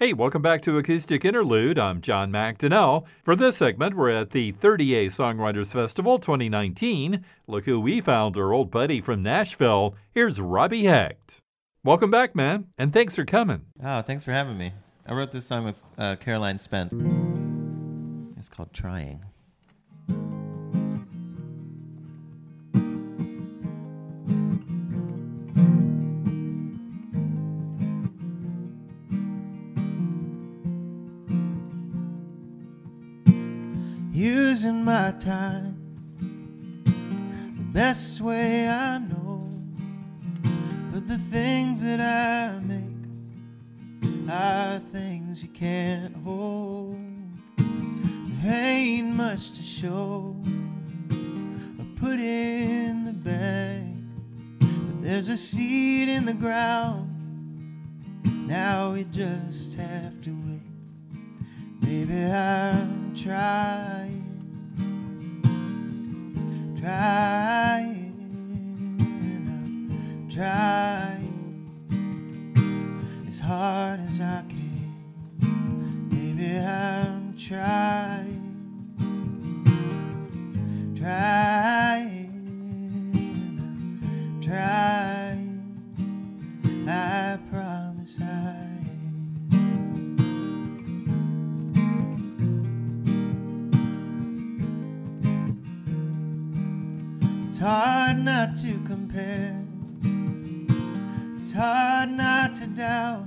Hey, welcome back to Acoustic Interlude. I'm John McDonnell. For this segment, we're at the 30A Songwriters Festival 2019. Look who we found, our old buddy from Nashville. Here's Robby Hecht. Welcome back, man, and thanks for coming. Oh, thanks for having me. I wrote this song with uh, Caroline Spence. It's called Trying. Using my time the best way I know, but the things that I make are things you can't hold. There ain't much to show or put in the bag, but there's a seed in the ground. Now we just have to wait. Maybe I'm trying, trying, not to compare. It's hard not to doubt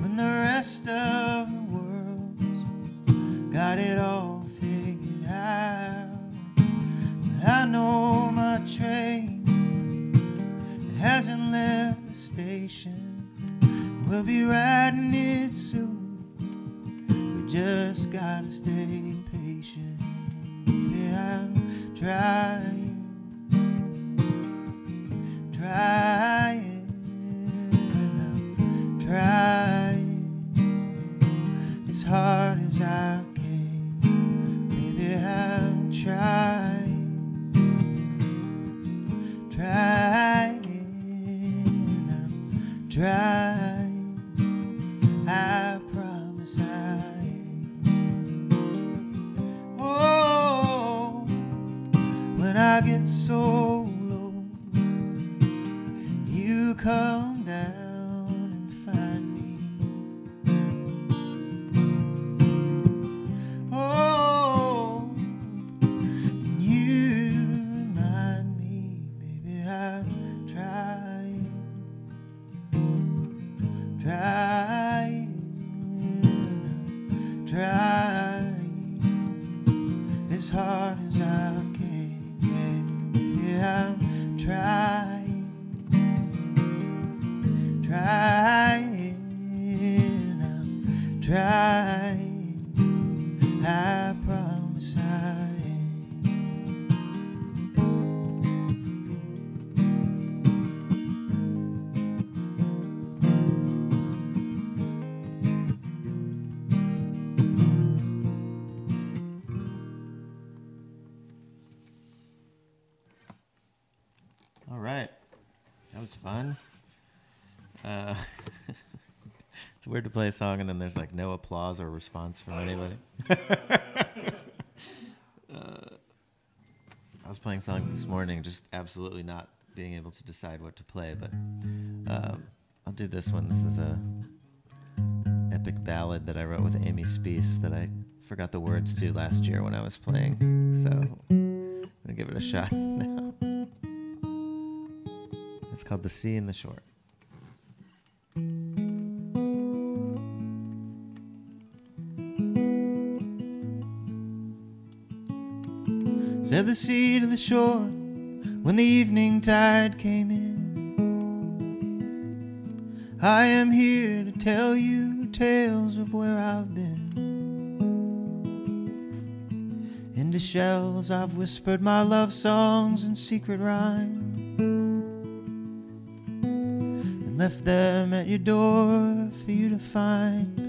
when the rest of the world's got it all figured out. But I know my train, it hasn't left the station. We'll be riding it soon. We just gotta stay patient. Maybe I'm trying, I'm play a song and then there's like no applause or response from anybody. uh, I was playing songs this morning, just absolutely not being able to decide what to play, but um, I'll do this one. This is a epic ballad that I wrote with Amy Speace that I forgot the words to last year when I was playing. So I'm gonna give it a shot now. It's called The Sea and the Shore. Said the sea to the shore when the evening tide came in. I am here to tell you tales of where I've been. Into shells I've whispered my love songs and secret rhyme. And left them at your door for you to find.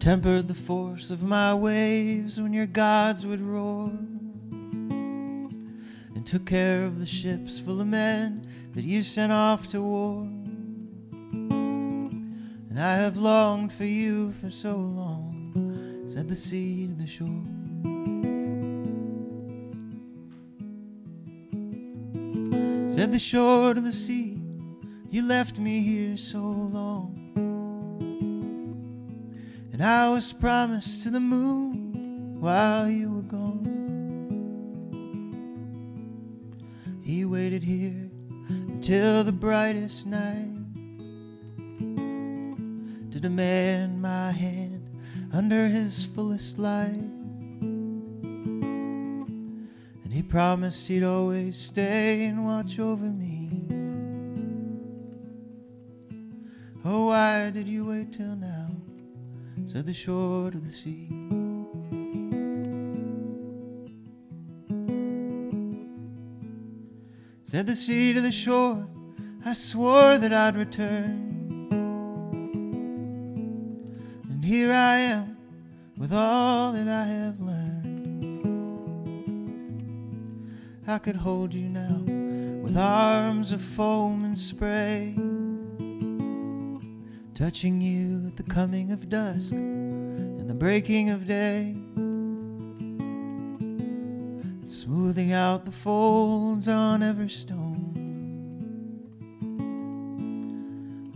Tempered the force of my waves when your gods would roar. And took care of the ships full of men that you sent off to war. And I have longed for you for so long, said the sea to the shore. Said the shore to the sea, you left me here so long. And I was promised to the moon while you were gone. He waited here until the brightest night to demand my hand under his fullest light. And he promised he'd always stay and watch over me. Oh, why did you wait till now? Said the shore to the sea. Said the sea to the shore, I swore that I'd return. And here I am with all that I have learned. I could hold you now with arms of foam and spray, touching you at the coming of dusk and the breaking of day smoothing out the folds on every stone.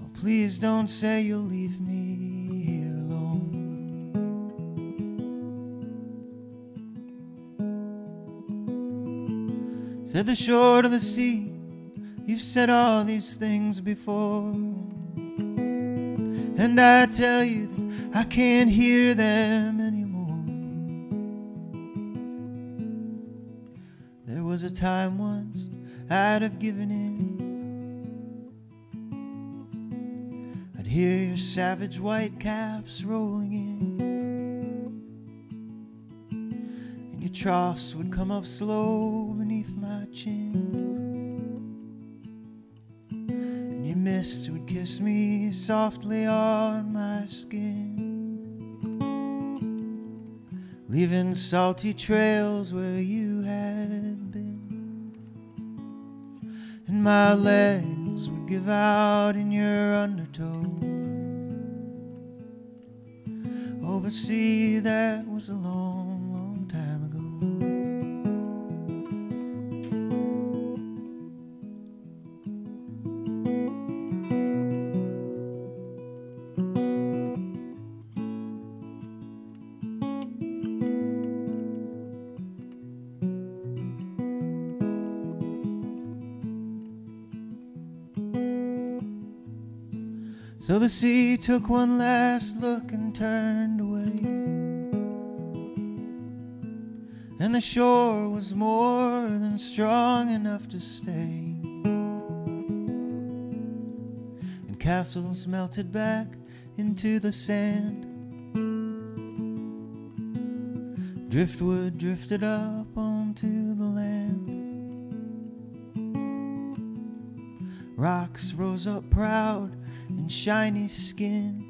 Oh, please don't say you'll leave me here alone. Said the shore to the sea, you've said all these things before. And I tell you that I can't hear them anymore. There was a time once I'd have given in. I'd hear your savage white caps rolling in. And your troughs would come up slow beneath my chin. And your mist would kiss me softly on my skin leaving salty trails where you had been. And my legs would give out in your undertow. Oh, but see, that was a long, So the sea took one last look and turned away. And the shore was more than strong enough to stay. And castles melted back into the sand. Driftwood drifted up onto the land. Rocks rose up proud and shiny skin.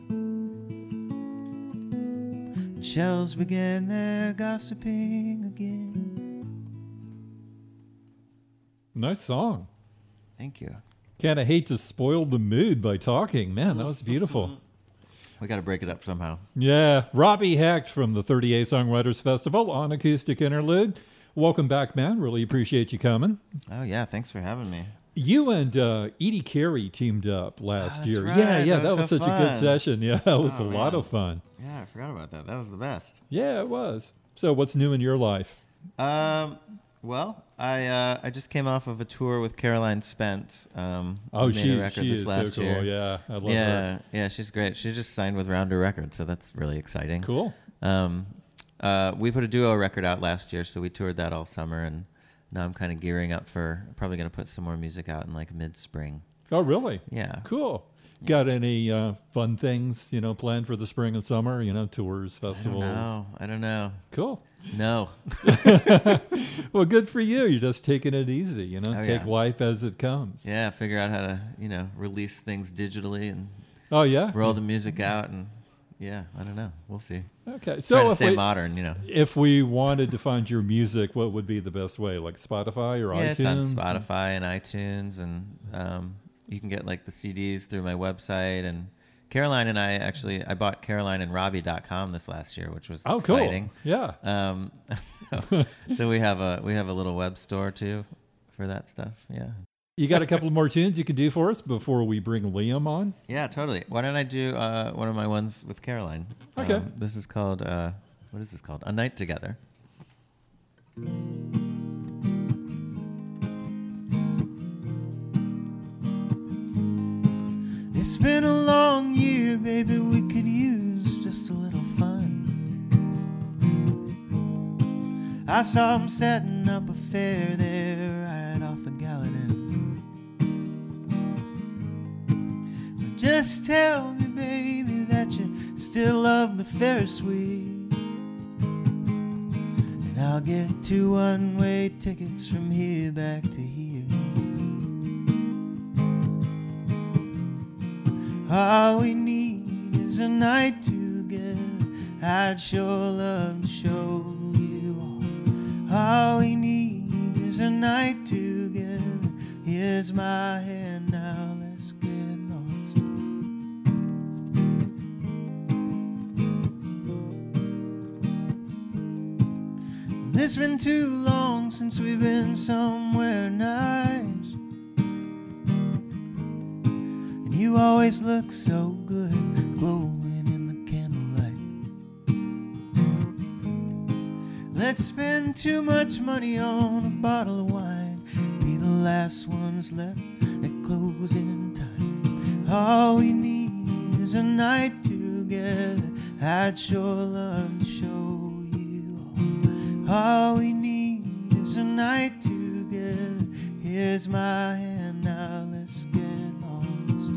Shells began their gossiping again. Nice song. Thank you. Kind of hate to spoil the mood by talking. Man, that was beautiful. We got to break it up somehow. Yeah, Robby Hecht from the 30A Songwriters Festival on Acoustic Interlude. Welcome back, man. Really appreciate you coming. Oh, yeah. Thanks for having me. You and uh, Edie Carey teamed up last that's year. right. Yeah, yeah, That that, was so such a good session. Yeah, it was Oh, a lot of fun. Yeah, I forgot about that. That was the best. Yeah, it was. So, what's new in your life? Um, well, I uh, I just came off of a tour with Caroline Spence. Um, Oh, made she, a record she this is last so cool. year. Yeah, I love yeah, her. yeah, she's great. She just signed with Rounder Records, so that's really exciting. Cool. Um, uh, we put a duo record out last year, so we toured that all summer, and now I'm kind of gearing up for probably going to put some more music out in like mid spring. Oh, really? Yeah. Cool. Got any uh, fun things, you know, planned for the spring and summer? You know, tours, festivals. I don't know. Cool. No. Well, good for you. You're just taking it easy. You know, Oh, take yeah. life as it comes. yeah, figure out how to you know release things digitally and Oh yeah. roll the music out, and yeah, I don't know. We'll see. Okay. So to if stay we, modern, you know. if we wanted to find your music, what would be the best way? Like Spotify or yeah, iTunes? it's on Spotify and iTunes, and um, you can get like the CDs through my website and Caroline and I actually I bought carolineandrobbie.com this last year, which was Oh, cool. exciting. Yeah. Um, so, so we have a we have a little web store too for that stuff. Yeah. You got a couple more tunes you could do for us before we bring Liam on? Yeah, totally. Why don't I do uh, one of my ones with Caroline? Okay. Um, this is called uh, what is this called? A Night Together. It's been a long year, baby. We could use just a little fun. I saw him setting up a fair just tell me, baby, that you still love the Ferris wheel. And I'll get two one way tickets from here back to here. All we need is a night together. I'd sure love to show you off. All we need is a night together. Here's my hand It's been too long since we've been somewhere nice. And you always look so good, glowing in the candlelight. Let's spend too much money on a bottle of wine. Be the last ones left at closing time. All we need is a night together. I'd sure love to show all. We need is a night together. Here's my hand now, let's get lost.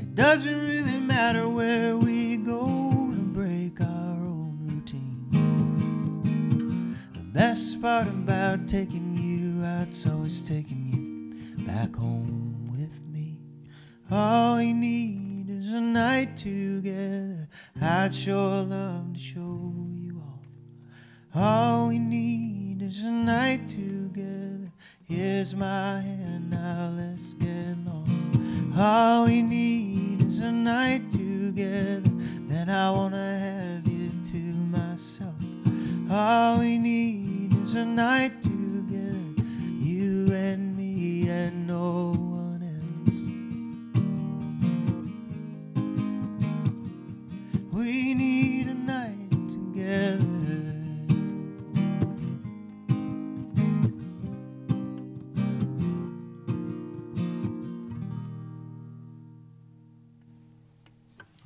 It doesn't really matter where we go to break our own routine. The best part about taking you out's always taking you back home. All we need is a night together. I'd sure love to show you off. All we need is a night together. Here's my hand, now let's get lost. All we need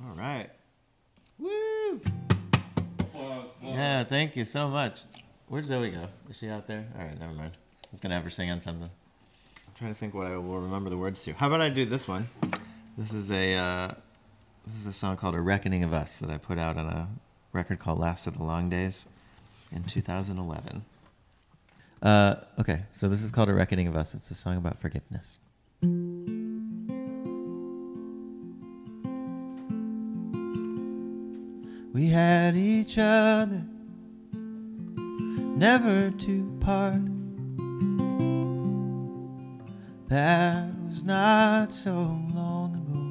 All right. Woo! Yeah, thank you so much. Where'd Zoe go? Is she out there? All right, never mind. I was gonna have her sing on something. I'm trying to think what I will remember the words to. How about I do this one? This is a uh, this is a song called "A Reckoning of Us" that I put out on a record called "Last of the Long Days" in 2011. Uh, okay, so this is called "A Reckoning of Us." It's a song about forgiveness. We had each other, never to part. That was not so long ago.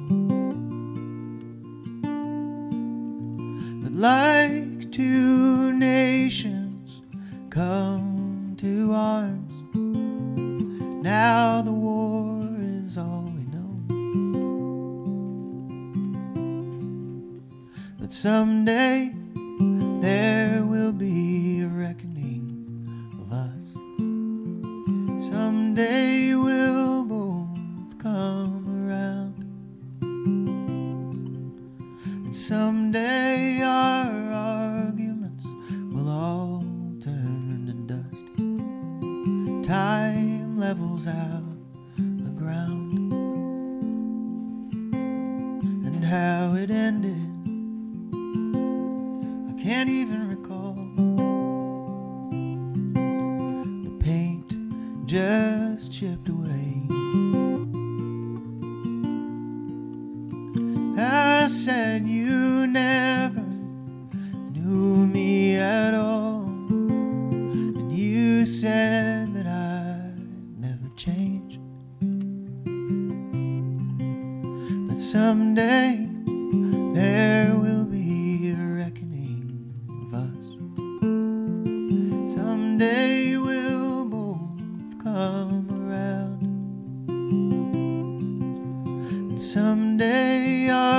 But like two someday just chipped away. I said you someday our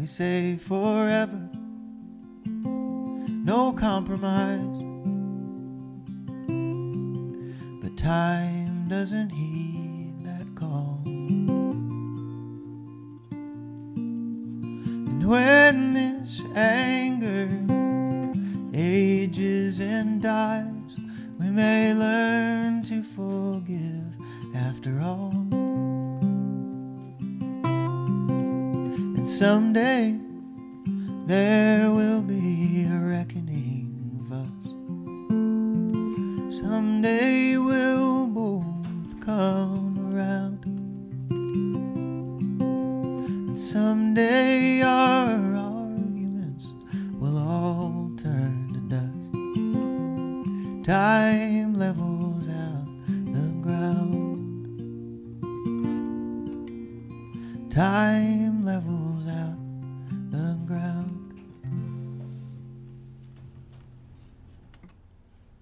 we say forever, no compromise. But time doesn't heed that call. And when this anger ages and dies, we may learn to forgive after all. And someday there will be a reckoning of us. Someday we'll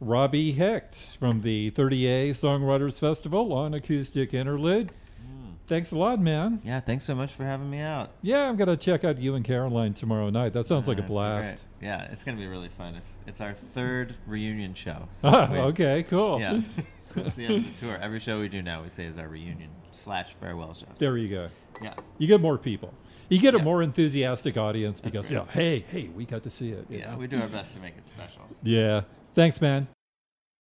Robby Hecht from the 30A Songwriters Festival on Acoustic Interlude. Thanks a lot, man. Yeah, thanks so much for having me out. Yeah, I'm going to check out you and Caroline tomorrow night. That sounds like a blast. great. Yeah, it's gonna be really fun. It's it's our third reunion show. Ah, we- okay, cool. Yeah, that's the end of the tour. Every show we do now, we say is our reunion slash farewell show. There you go. Yeah, You get more people. You get a more enthusiastic audience because, you know, hey, hey, we got to see it. yeah, know? we do our best to make it special. Yeah. Thanks, man.